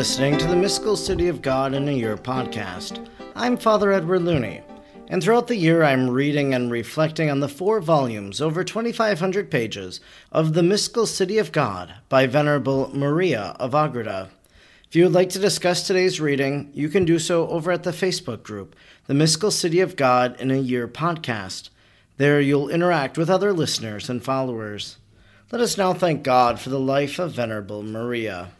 listening to the Mystical City of God in a Year podcast. I'm Father Edward Looney, and throughout the year I'm reading and reflecting on the four volumes, over 2,500 pages, of The Mystical City of God by Venerable Maria of Agreda. If you would like to discuss today's reading, you can do so over at the Facebook group, The Mystical City of God in a Year podcast. There you'll interact with other listeners and followers. Let us now thank God for the life of Venerable Maria.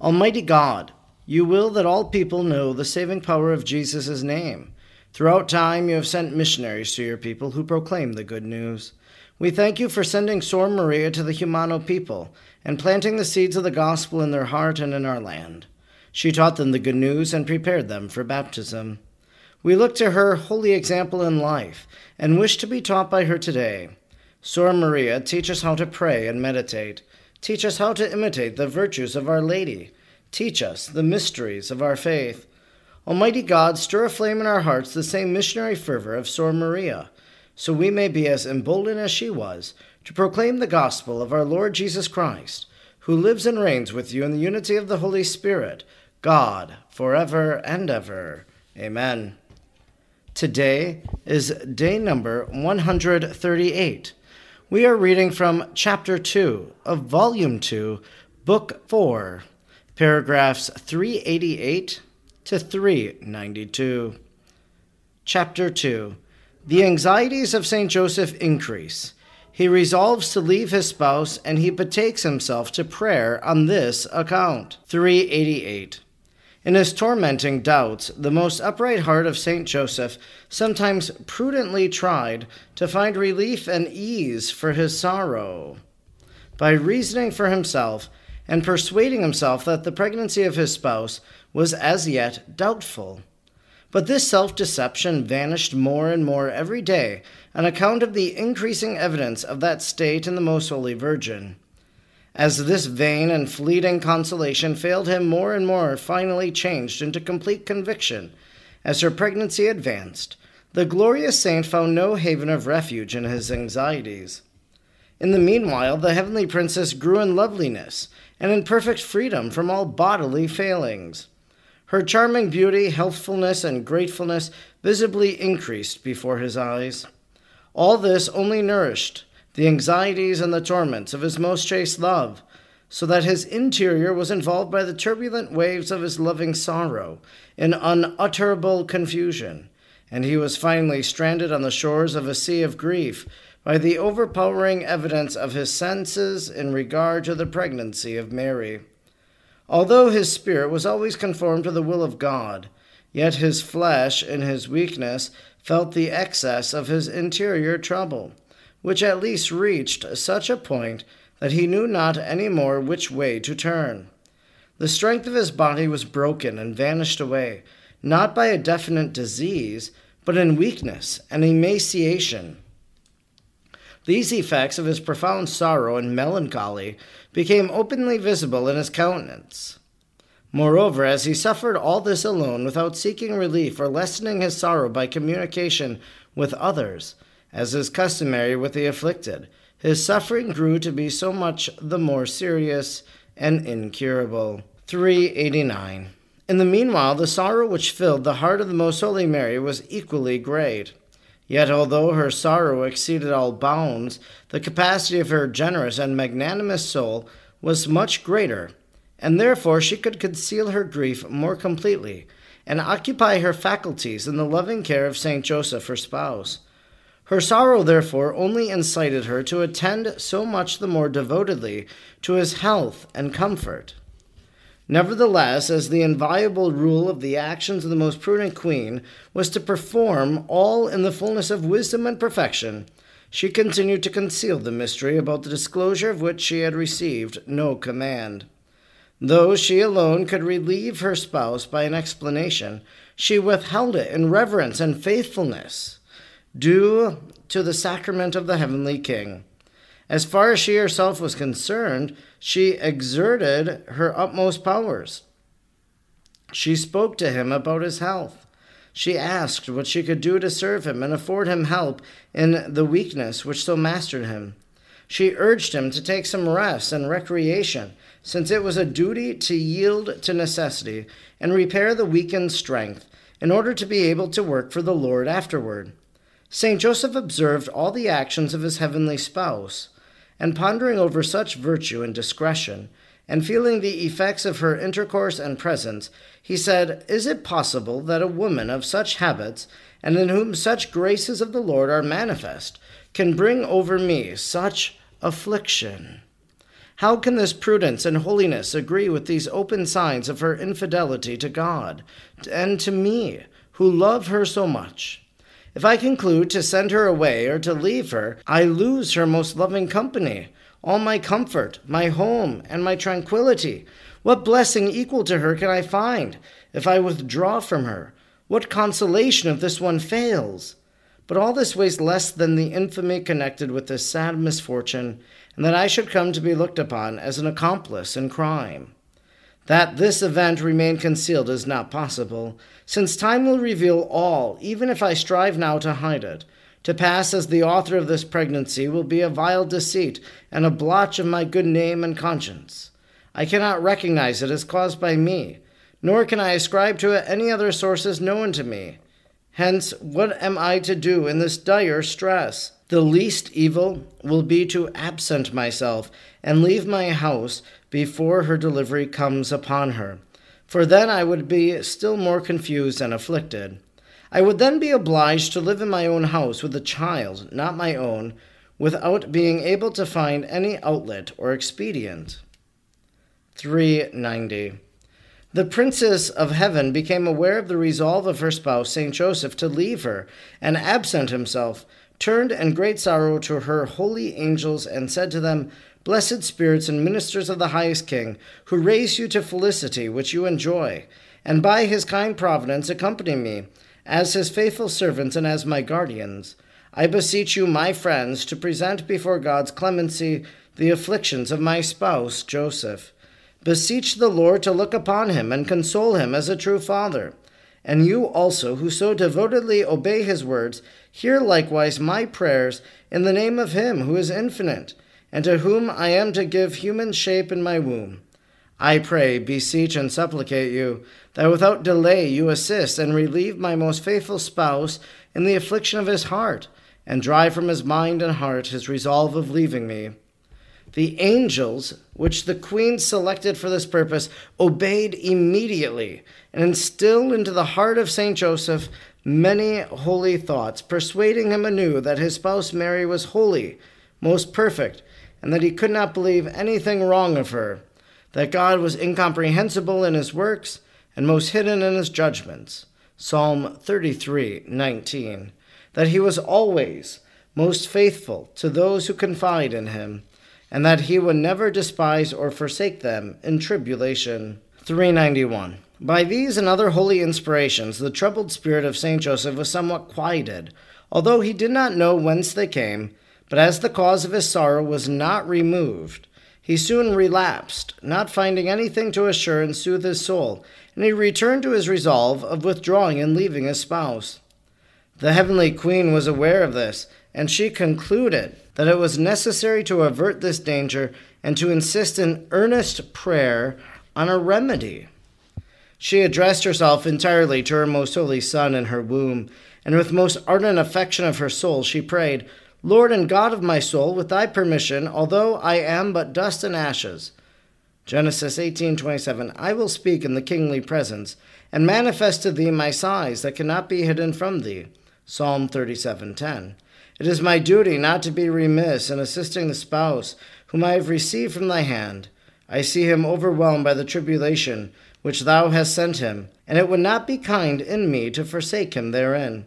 Almighty God, you will that all people know the saving power of Jesus' name. Throughout time, you have sent missionaries to your people who proclaim the good news. We thank you for sending Sor Maria to the Jumano people and planting the seeds of the gospel in their heart and in our land. She taught them the good news and prepared them for baptism. We look to her holy example in life and wish to be taught by her today. Sor Maria, teach us how to pray and meditate. Teach us how to imitate the virtues of Our Lady. Teach us the mysteries of our faith. Almighty God, stir aflame in our hearts the same missionary fervor of Sor Maria, so we may be as emboldened as she was to proclaim the gospel of our Lord Jesus Christ, who lives and reigns with you in the unity of the Holy Spirit, God, forever and ever. Amen. Today is day number 138 we are reading from Chapter 2 of Volume 2, Book 4, paragraphs 388 to 392. Chapter 2 The anxieties of St. Joseph increase. He resolves to leave his spouse and he betakes himself to prayer on this account. 388. In his tormenting doubts, the most upright heart of Saint Joseph sometimes prudently tried to find relief and ease for his sorrow by reasoning for himself and persuading himself that the pregnancy of his spouse was as yet doubtful. But this self deception vanished more and more every day on account of the increasing evidence of that state in the Most Holy Virgin. As this vain and fleeting consolation failed him more and more, finally changed into complete conviction as her pregnancy advanced, the glorious saint found no haven of refuge in his anxieties. In the meanwhile, the heavenly princess grew in loveliness and in perfect freedom from all bodily failings. Her charming beauty, healthfulness, and gratefulness visibly increased before his eyes. All this only nourished the anxieties and the torments of his most chaste love, so that his interior was involved by the turbulent waves of his loving sorrow in unutterable confusion, and he was finally stranded on the shores of a sea of grief by the overpowering evidence of his senses in regard to the pregnancy of Mary. Although his spirit was always conformed to the will of God, yet his flesh, in his weakness, felt the excess of his interior trouble which at least reached such a point that he knew not any more which way to turn. The strength of his body was broken and vanished away, not by a definite disease, but in weakness and emaciation. These effects of his profound sorrow and melancholy became openly visible in his countenance. Moreover, as he suffered all this alone without seeking relief or lessening his sorrow by communication with others, as is customary with the afflicted, his suffering grew to be so much the more serious and incurable. 389. In the meanwhile, the sorrow which filled the heart of the Most Holy Mary was equally great. Yet, although her sorrow exceeded all bounds, the capacity of her generous and magnanimous soul was much greater, and therefore she could conceal her grief more completely, and occupy her faculties in the loving care of Saint Joseph, her spouse. Her sorrow, therefore, only incited her to attend so much the more devotedly to his health and comfort. Nevertheless, as the inviolable rule of the actions of the most prudent queen was to perform all in the fullness of wisdom and perfection, she continued to conceal the mystery about the disclosure of which she had received no command. Though she alone could relieve her spouse by an explanation, she withheld it in reverence and faithfulness due to the sacrament of the heavenly King. As far as she herself was concerned, she exerted her utmost powers. She spoke to him about his health. She asked what she could do to serve him and afford him help in the weakness which so mastered him. She urged him to take some rest and recreation, since it was a duty to yield to necessity and repair the weakened strength in order to be able to work for the Lord afterward. St. Joseph observed all the actions of his heavenly spouse, and pondering over such virtue and discretion, and feeling the effects of her intercourse and presence, he said, Is it possible that a woman of such habits, and in whom such graces of the Lord are manifest, can bring over me such affliction? How can this prudence and holiness agree with these open signs of her infidelity to God and to me, who love her so much? If I conclude to send her away or to leave her, I lose her most loving company, all my comfort, my home, and my tranquillity. What blessing equal to her can I find if I withdraw from her? What consolation if this one fails? But all this weighs less than the infamy connected with this sad misfortune, and that I should come to be looked upon as an accomplice in crime. That this event remain concealed is not possible, since time will reveal all, even if I strive now to hide it. To pass as the author of this pregnancy will be a vile deceit and a blotch of my good name and conscience. I cannot recognize it as caused by me, nor can I ascribe to it any other sources known to me. Hence, what am I to do in this dire stress? The least evil will be to absent myself and leave my house before her delivery comes upon her, for then I would be still more confused and afflicted. I would then be obliged to live in my own house with a child, not my own, without being able to find any outlet or expedient. 390. The princess of heaven became aware of the resolve of her spouse, Saint Joseph, to leave her and absent himself, turned in great sorrow to her holy angels, and said to them, Blessed spirits and ministers of the highest King, who raise you to felicity which you enjoy, and by his kind providence accompany me, as his faithful servants and as my guardians. I beseech you, my friends, to present before God's clemency the afflictions of my spouse, Joseph Beseech the Lord to look upon him and console him as a true father. And you also, who so devotedly obey his words, hear likewise my prayers in the name of him who is infinite, and to whom I am to give human shape in my womb. I pray, beseech, and supplicate you, that without delay you assist and relieve my most faithful spouse in the affliction of his heart, and drive from his mind and heart his resolve of leaving me the angels, which the queen selected for this purpose, obeyed immediately and instilled into the heart of Saint Joseph many holy thoughts, persuading him anew that his spouse Mary was holy, most perfect, and that he could not believe anything wrong of her, that God was incomprehensible in his works and most hidden in his judgments. Psalm 33 19. That he was always most faithful to those who confide in him and that he would never despise or forsake them in tribulation. 391. By these and other holy inspirations, the troubled spirit of Saint Joseph was somewhat quieted, although he did not know whence they came. But as the cause of his sorrow was not removed, he soon relapsed, not finding anything to assure and soothe his soul, and he returned to his resolve of withdrawing and leaving his spouse. The heavenly queen was aware of this, and she concluded that it was necessary to avert this danger and to insist in earnest prayer on a remedy. She addressed herself entirely to her most holy Son in her womb, and with most ardent affection of her soul she prayed, Lord and God of my soul, with thy permission, although I am but dust and ashes. Genesis 18:27 I will speak in the kingly presence and manifest to thee my sighs that cannot be hidden from thee. Psalm 37:10 it is my duty not to be remiss in assisting the spouse whom I have received from thy hand. I see him overwhelmed by the tribulation which thou hast sent him, and it would not be kind in me to forsake him therein.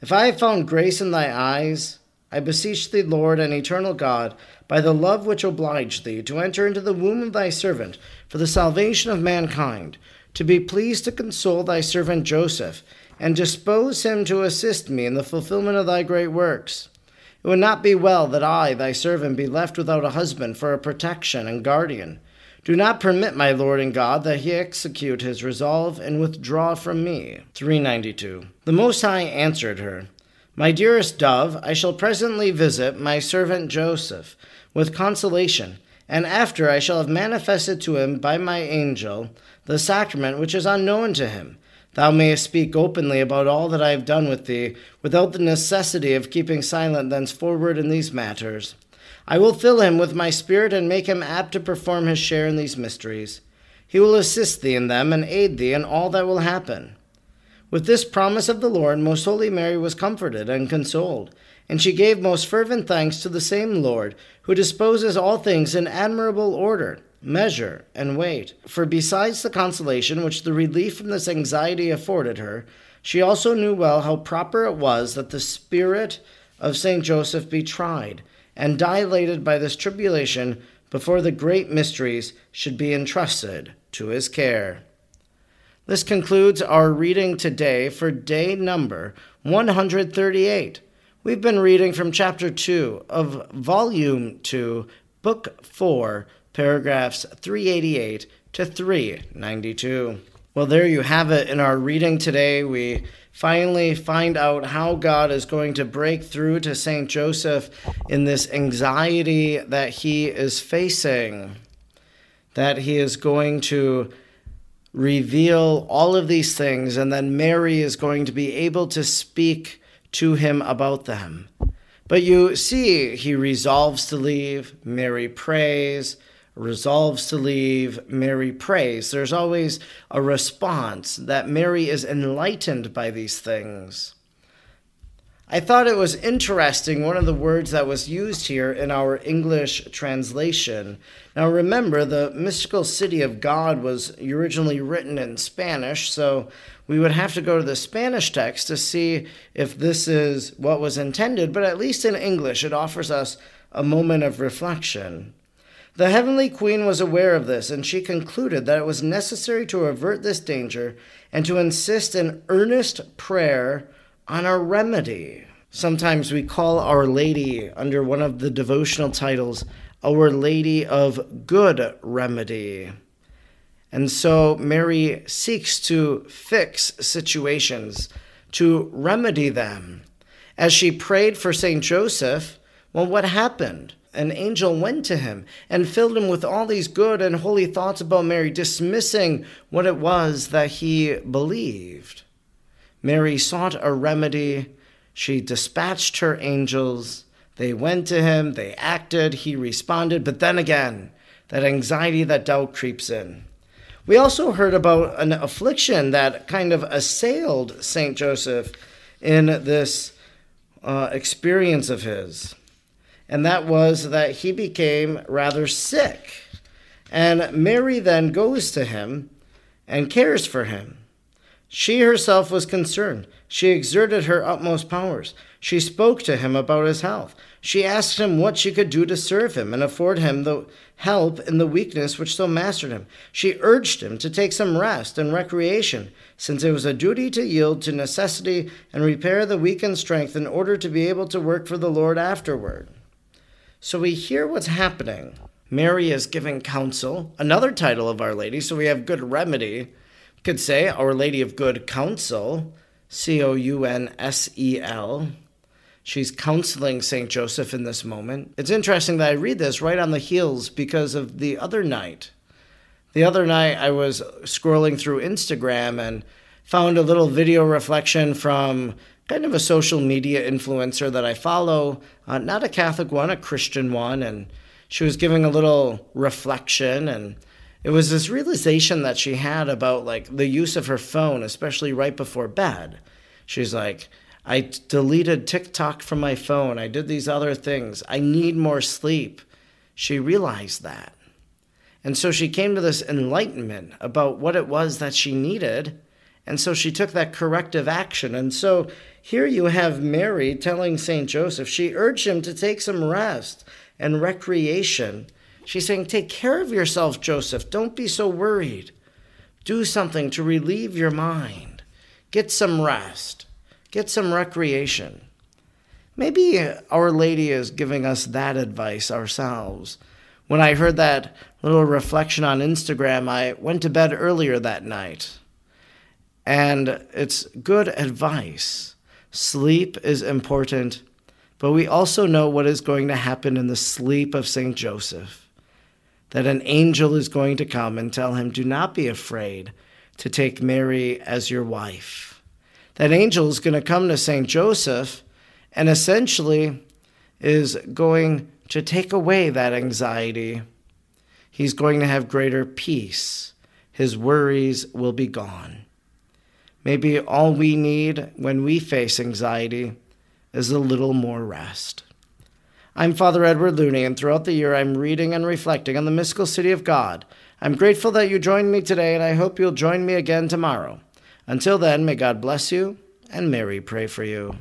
If I have found grace in thy eyes, I beseech thee, Lord and eternal God, by the love which obliged thee to enter into the womb of thy servant for the salvation of mankind, to be pleased to console thy servant Joseph and dispose him to assist me in the fulfillment of thy great works. It would not be well that I, thy servant, be left without a husband for a protection and guardian. Do not permit, my Lord and God, that he execute his resolve and withdraw from me. 392. The Most High answered her, My dearest dove, I shall presently visit my servant Joseph with consolation, and after I shall have manifested to him by my angel the sacrament which is unknown to him. Thou mayest speak openly about all that I have done with thee, without the necessity of keeping silent thenceforward in these matters. I will fill him with my spirit and make him apt to perform his share in these mysteries. He will assist thee in them and aid thee in all that will happen. With this promise of the Lord, most holy Mary was comforted and consoled, and she gave most fervent thanks to the same Lord, who disposes all things in admirable order, measure, and weight. For besides the consolation which the relief from this anxiety afforded her, she also knew well how proper it was that the spirit of Saint Joseph be tried and dilated by this tribulation before the great mysteries should be entrusted to his care. This concludes our reading today for day number 138. We've been reading from chapter 2 of volume 2, book 4, paragraphs 388 to 392. Well, there you have it in our reading today. We finally find out how God is going to break through to St. Joseph in this anxiety that he is facing, that he is going to reveal all of these things, and then Mary is going to be able to speak to him about them. But you see, he resolves to leave, Mary prays, resolves to leave, Mary prays. There's always a response that Mary is enlightened by these things. I thought it was interesting, one of the words that was used here in our English translation. Now, remember, the mystical city of God was originally written in Spanish, so we would have to go to the Spanish text to see if this is what was intended, but at least in English, it offers us a moment of reflection. The heavenly queen was aware of this, and she concluded that it was necessary to avert this danger and to insist in earnest prayer on a remedy. Sometimes we call Our Lady under one of the devotional titles Our Lady of Good Remedy. And so Mary seeks to fix situations, to remedy them. As she prayed for St. Joseph, well, what happened? An angel went to him and filled him with all these good and holy thoughts about Mary, dismissing what it was that he believed. Mary sought a remedy. She dispatched her angels. They went to him, they acted, he responded, but then again, that anxiety, that doubt creeps in. We also heard about an affliction that kind of assailed St. Joseph in this uh, experience of his, and that was that he became rather sick. And Mary then goes to him and cares for him. She herself was concerned. She exerted her utmost powers. She spoke to him about his health. She asked him what she could do to serve him and afford him the help in the weakness which so mastered him. She urged him to take some rest and recreation, since it was a duty to yield to necessity and repair the weakened strength in order to be able to work for the Lord afterward. So we hear what's happening. Mary is giving counsel, another title of Our Lady, so we have good remedy could say Our Lady of Good Counsel, C O U N S E L. She's counseling St. Joseph in this moment. It's interesting that I read this right on the heels because of the other night. The other night, I was scrolling through Instagram and found a little video reflection from kind of a social media influencer that I follow, uh, not a Catholic one, a Christian one. And she was giving a little reflection and it was this realization that she had about like the use of her phone, especially right before bed. She's like, I deleted TikTok from my phone. I did these other things. I need more sleep. She realized that. And so she came to this enlightenment about what it was that she needed. And so she took that corrective action. And so here you have Mary telling St. Joseph, she urged him to take some rest and recreation She's saying, Take care of yourself, Joseph. Don't be so worried. Do something to relieve your mind. Get some rest. Get some recreation. Maybe Our Lady is giving us that advice ourselves. When I heard that little reflection on Instagram, I went to bed earlier that night. And it's good advice Sleep is important, but we also know what is going to happen in the sleep of St. Joseph. That an angel is going to come and tell him, Do not be afraid to take Mary as your wife. That angel is going to come to St. Joseph and essentially is going to take away that anxiety. He's going to have greater peace. His worries will be gone. Maybe all we need when we face anxiety is a little more rest. I'm Father Edward Looney, and throughout the year I'm reading and reflecting on the mystical city of God. I'm grateful that you joined me today, and I hope you'll join me again tomorrow. Until then, may God bless you, and Mary pray for you.